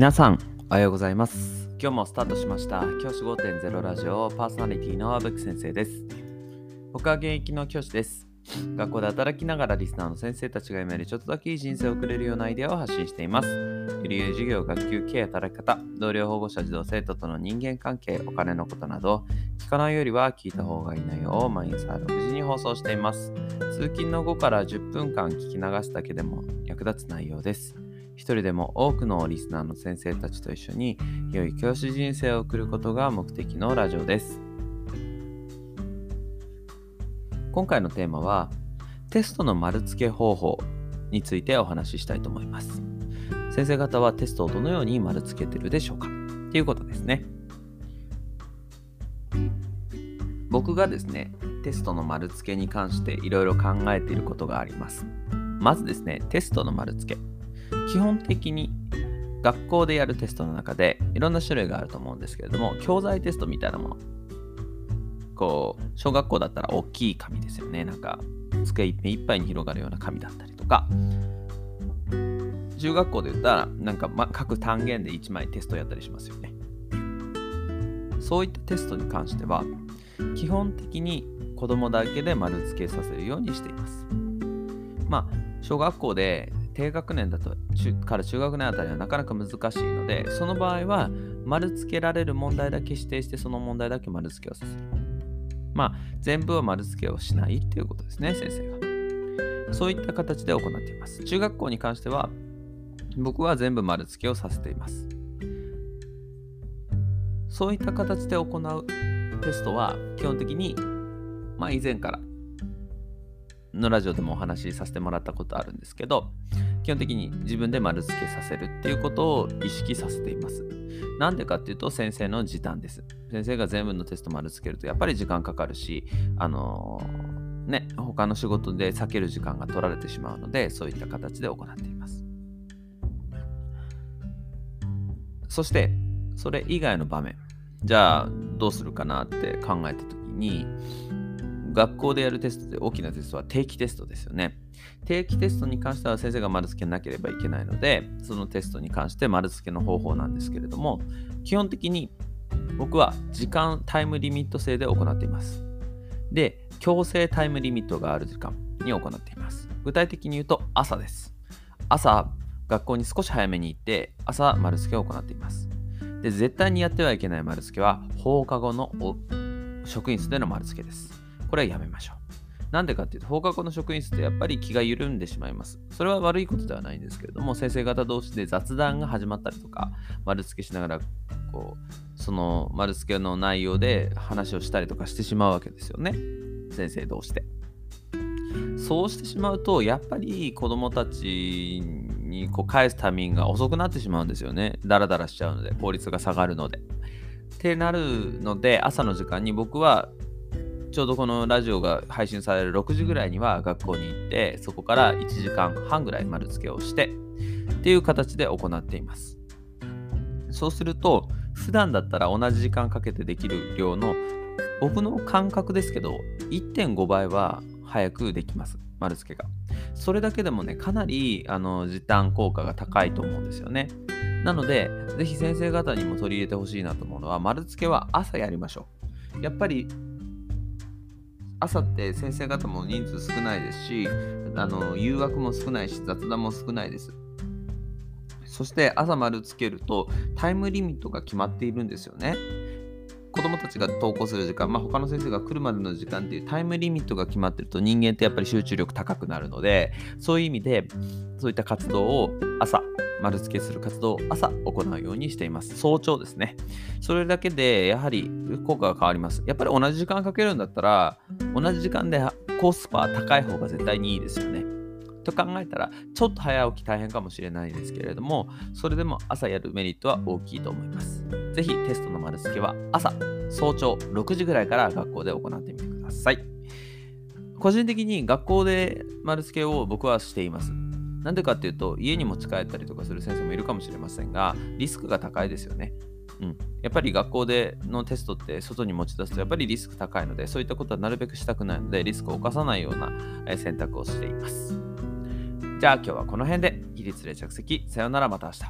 皆さん、おはようございます。今日もスタートしました。教師5.0ラジオパーソナリティの阿部先生です。僕は現役の教師です。学校で働きながらリスナーの先生たちが夢よりちょっとだけいい人生を送れるようなアイデアを発信しています。より良い授業、学級、経営、働き方、同僚、保護者、児童、生徒との人間関係、お金のことなど、聞かないよりは聞いた方がいい内容を毎朝6時に放送しています。通勤の後から10分間聞き流すだけでも役立つ内容です。一人でも多くのリスナーの先生たちと一緒に良い教師人生を送ることが目的のラジオです。今回のテーマはテストの丸付け方法についてお話ししたいと思います。先生方はテストをどのように丸付けてるでしょうか？ということですね。僕がですね、テストの丸付けに関していろいろ考えていることがあります。まずですね、テストの丸付け。基本的に学校でやるテストの中でいろんな種類があると思うんですけれども、教材テストみたいなもの。こう、小学校だったら大きい紙ですよね。なんか、机いっぱいに広がるような紙だったりとか、中学校で言ったら、なんか、ま、各単元で1枚テストやったりしますよね。そういったテストに関しては、基本的に子供だけで丸付けさせるようにしています。まあ、小学校で低学年だと中から中学年あたりはなかなか難しいので、その場合は丸付けられる問題だけ指定して、その問題だけ丸付けをさせる。まあ、全部は丸付けをしないということですね、先生が。そういった形で行っています。中学校に関しては、僕は全部丸付けをさせています。そういった形で行うテストは基本的に、まあ、以前からのラジオでもお話しさせてもらったことあるんですけど、基本的に自分で丸付けさせるっていうことを意識させています。なんでかっていうと先生の時短です。先生が全部のテスト丸付けるとやっぱり時間かかるし、あのーね、他の仕事で避ける時間が取られてしまうので、そういった形で行っています。そして、それ以外の場面。じゃあ、どうするかなって考えたときに、学校でやるテストで大きなテストは定期テストですよね。定期テストに関しては先生が丸付けなければいけないので、そのテストに関して丸付けの方法なんですけれども、基本的に僕は時間、タイムリミット制で行っています。で、強制タイムリミットがある時間に行っています。具体的に言うと朝です。朝、学校に少し早めに行って、朝丸付けを行っています。で、絶対にやってはいけない丸付けは放課後の職員室での丸付けです。これはやめましょう。なんでかっていうと、放課後の職員室ってやっぱり気が緩んでしまいます。それは悪いことではないんですけれども、先生方同士で雑談が始まったりとか、丸付けしながら、こう、その丸付けの内容で話をしたりとかしてしまうわけですよね。先生同士で。そうしてしまうと、やっぱり子供たちにこう返すタイミングが遅くなってしまうんですよね。ダラダラしちゃうので、効率が下がるので。ってなるので、朝の時間に僕はちょうどこのラジオが配信される6時ぐらいには学校に行って、そこから1時間半ぐらい丸付けをして、っていう形で行っています。そうすると、普段だったら同じ時間かけてできる量の、僕の感覚ですけど、1.5倍は早くできます。丸付けが。それだけでもね、かなりあの時短効果が高いと思うんですよね。なので、ぜひ先生方にも取り入れてほしいなと思うのは、丸付けは朝やりましょう。やっぱり朝って先生方も人数少ないですし、あの誘惑も少ないし、雑談も少ないです。そして朝丸つけるとタイムリミットが決まっているんですよね。子供たちが登校する時間、まあ、他の先生が来るまでの時間っていうタイムリミットが決まってると人間ってやっぱり集中力高くなるので、そういう意味でそういった活動を朝、丸付けする活動を朝行うようにしています。早朝ですね。それだけでやはり効果が変わります。やっぱり同じ時間かけるんだったら、同じ時間でコスパ高い方が絶対にいいですよね。と考えたら、ちょっと早起き大変かもしれないですけれども、それでも朝やるメリットは大きいと思います。ぜひテストの丸付けは朝、早朝6時ぐらいから学校で行ってみてください。個人的に学校で丸付けを僕はしています。なんでかっていうと、家に持ち帰ったりとかする先生もいるかもしれませんが、リスクが高いですよね。うん、やっぱり学校でのテストって外に持ち出すとやっぱりリスク高いのでそういったことはなるべくしたくないのでリスクを冒さないような選択をしていますじゃあ今日はこの辺で起立で着席さようならまた明日。